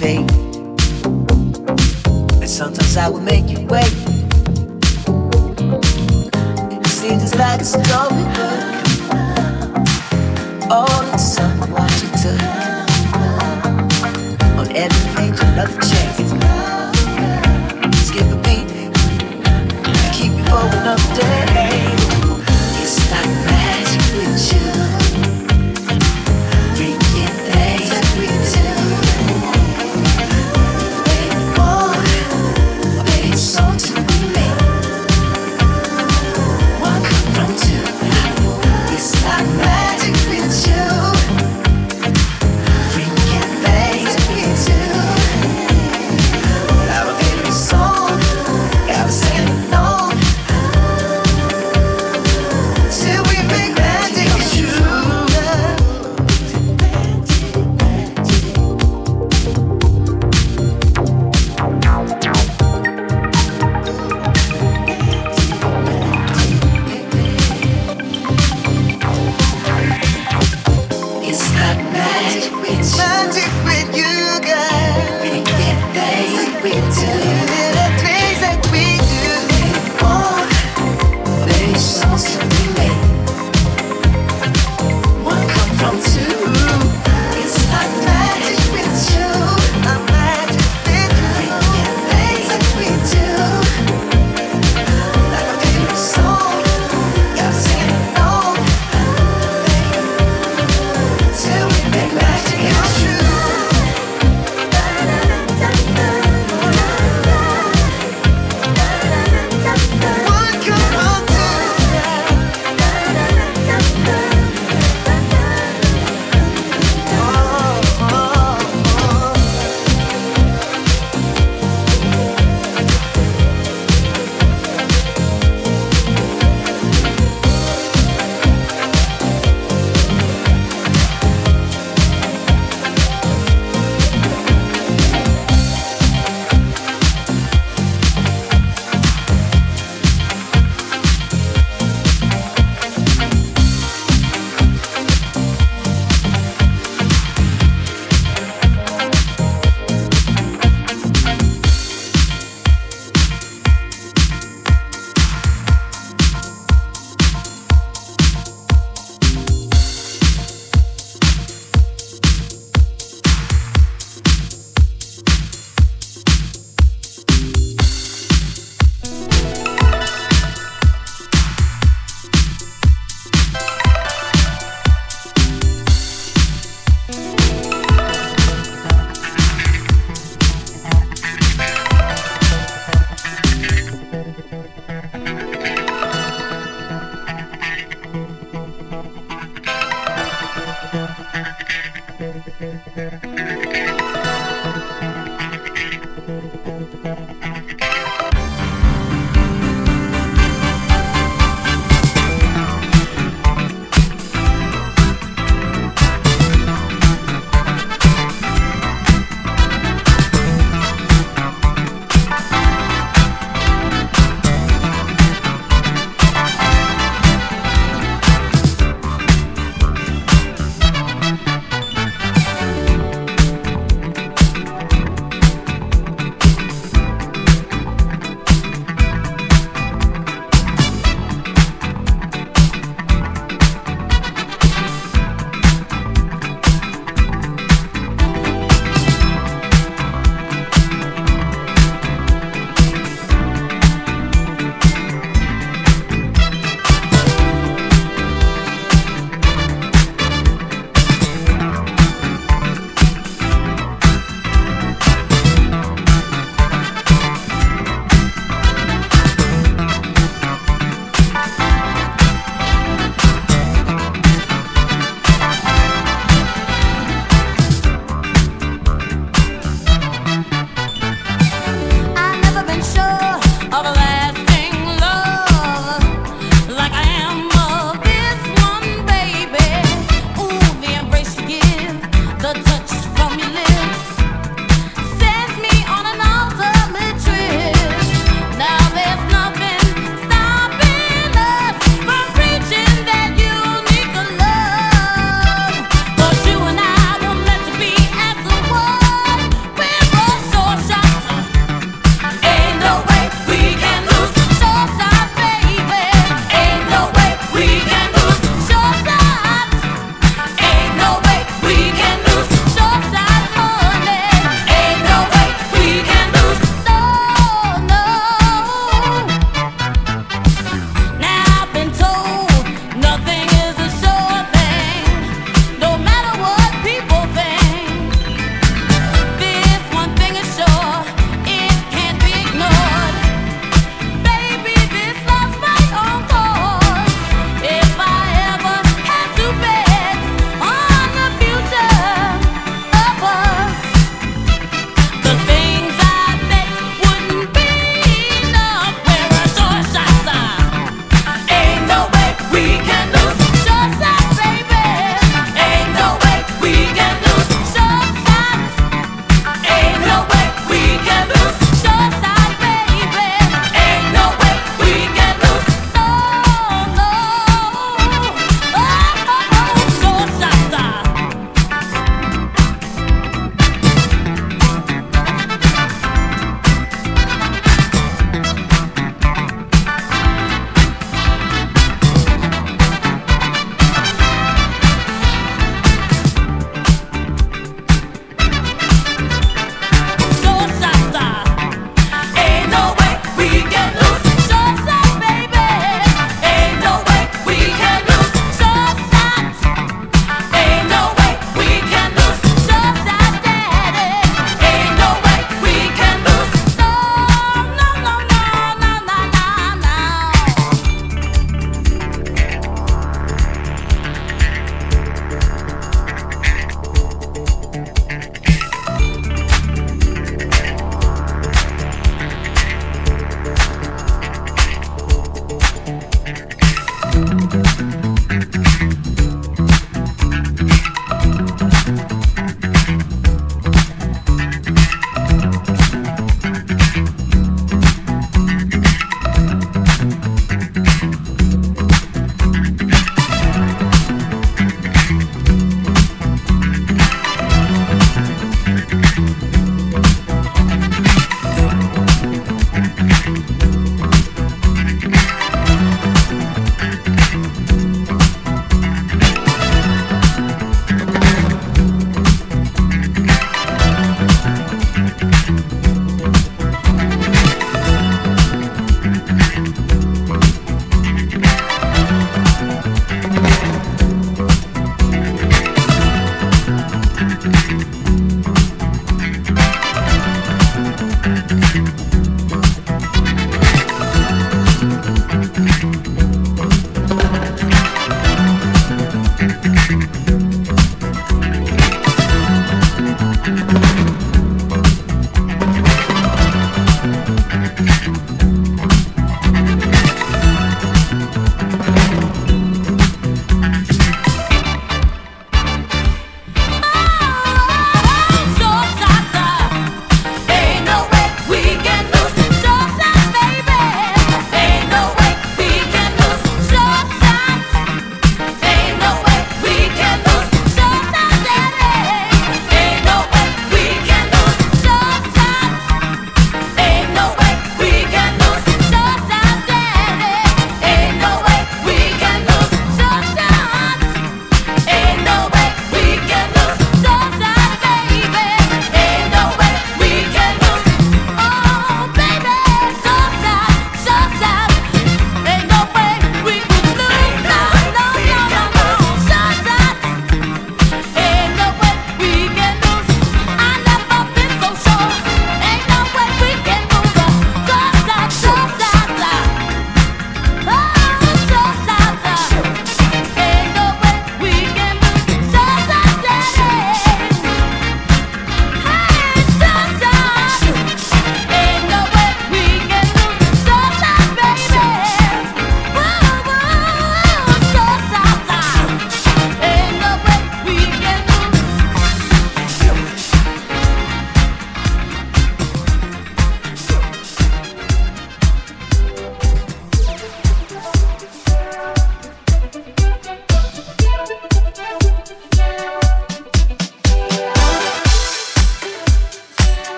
fate. And sometimes I will make you wait. It seems like a story, but all in someone you took. On every page, another chance. Skip a beat, keep you for another day.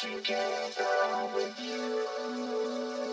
together with you.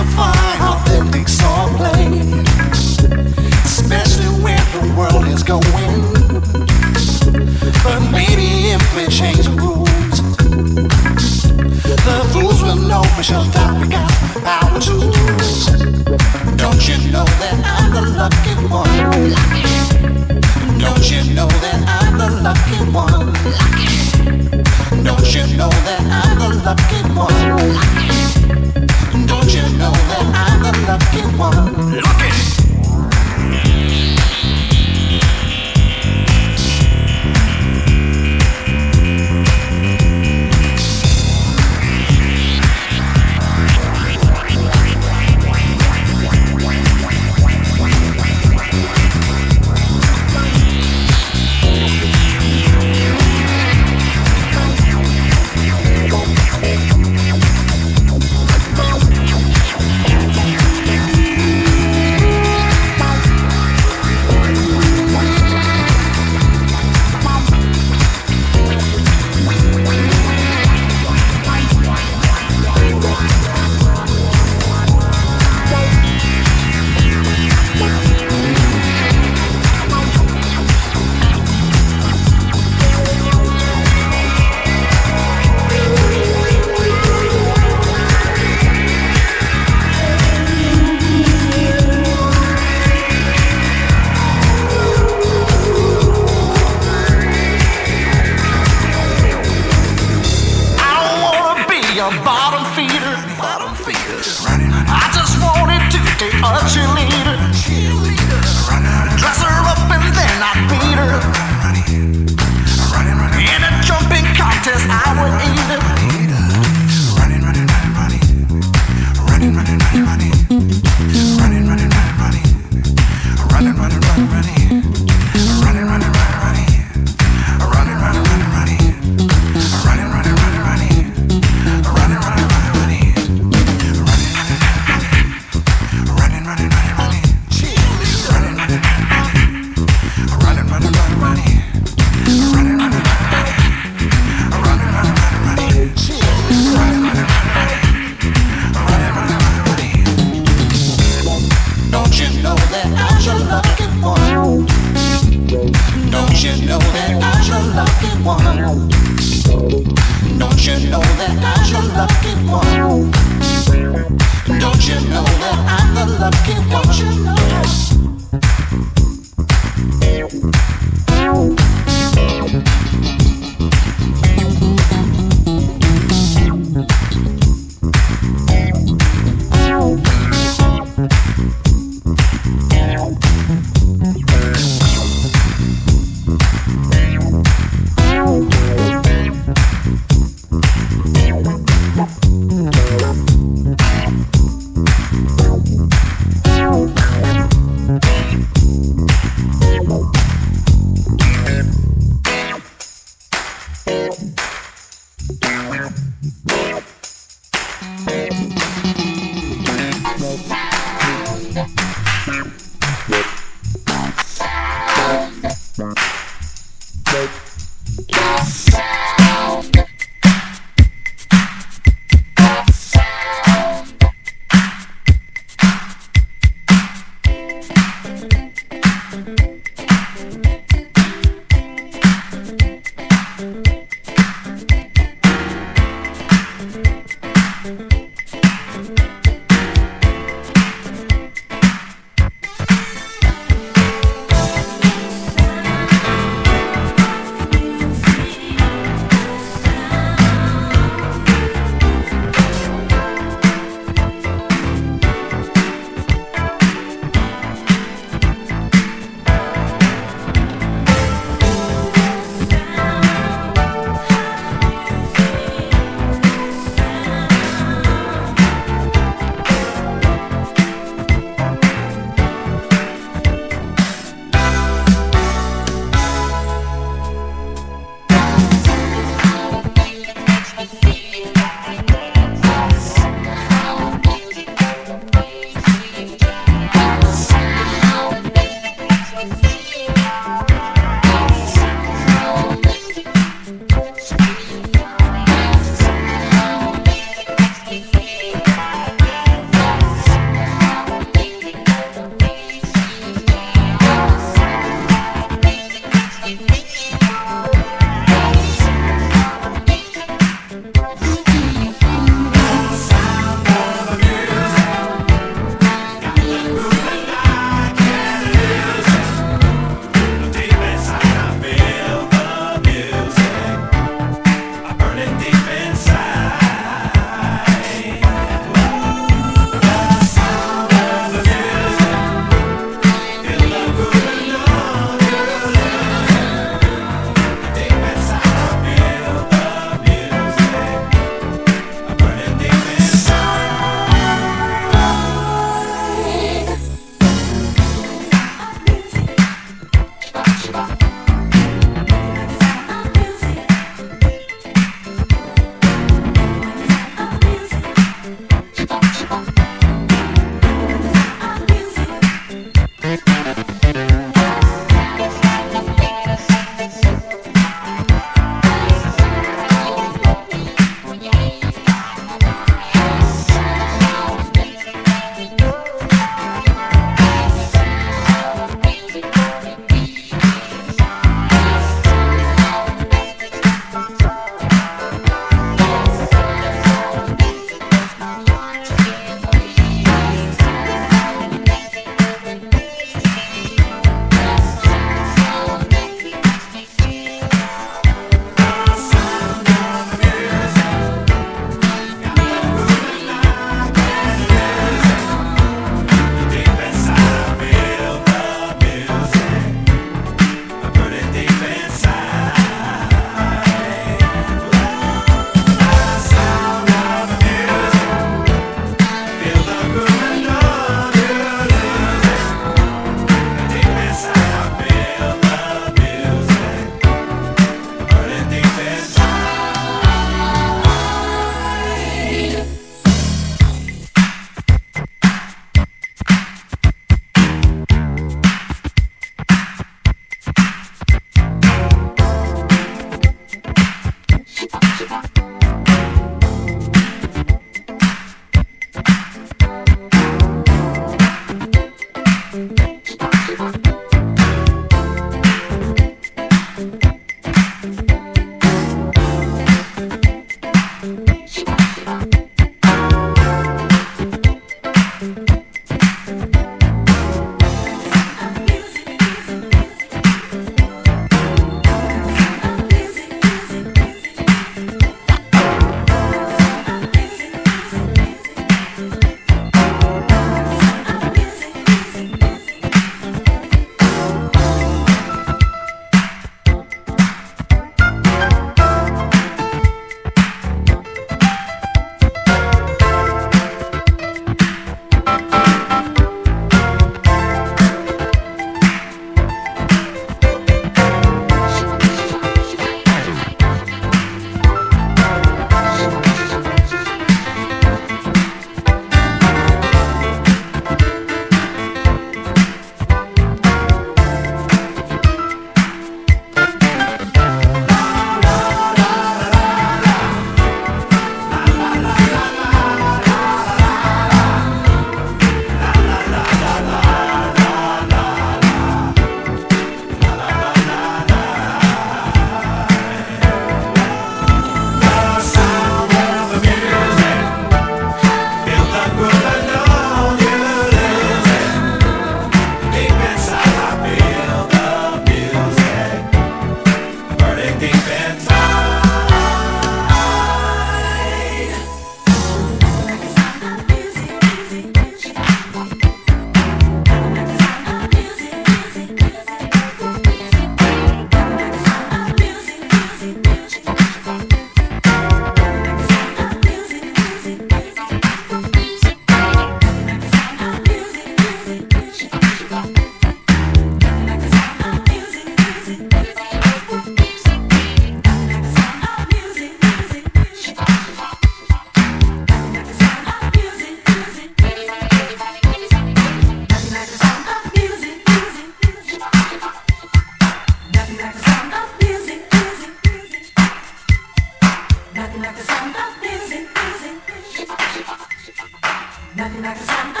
Nothing like the sound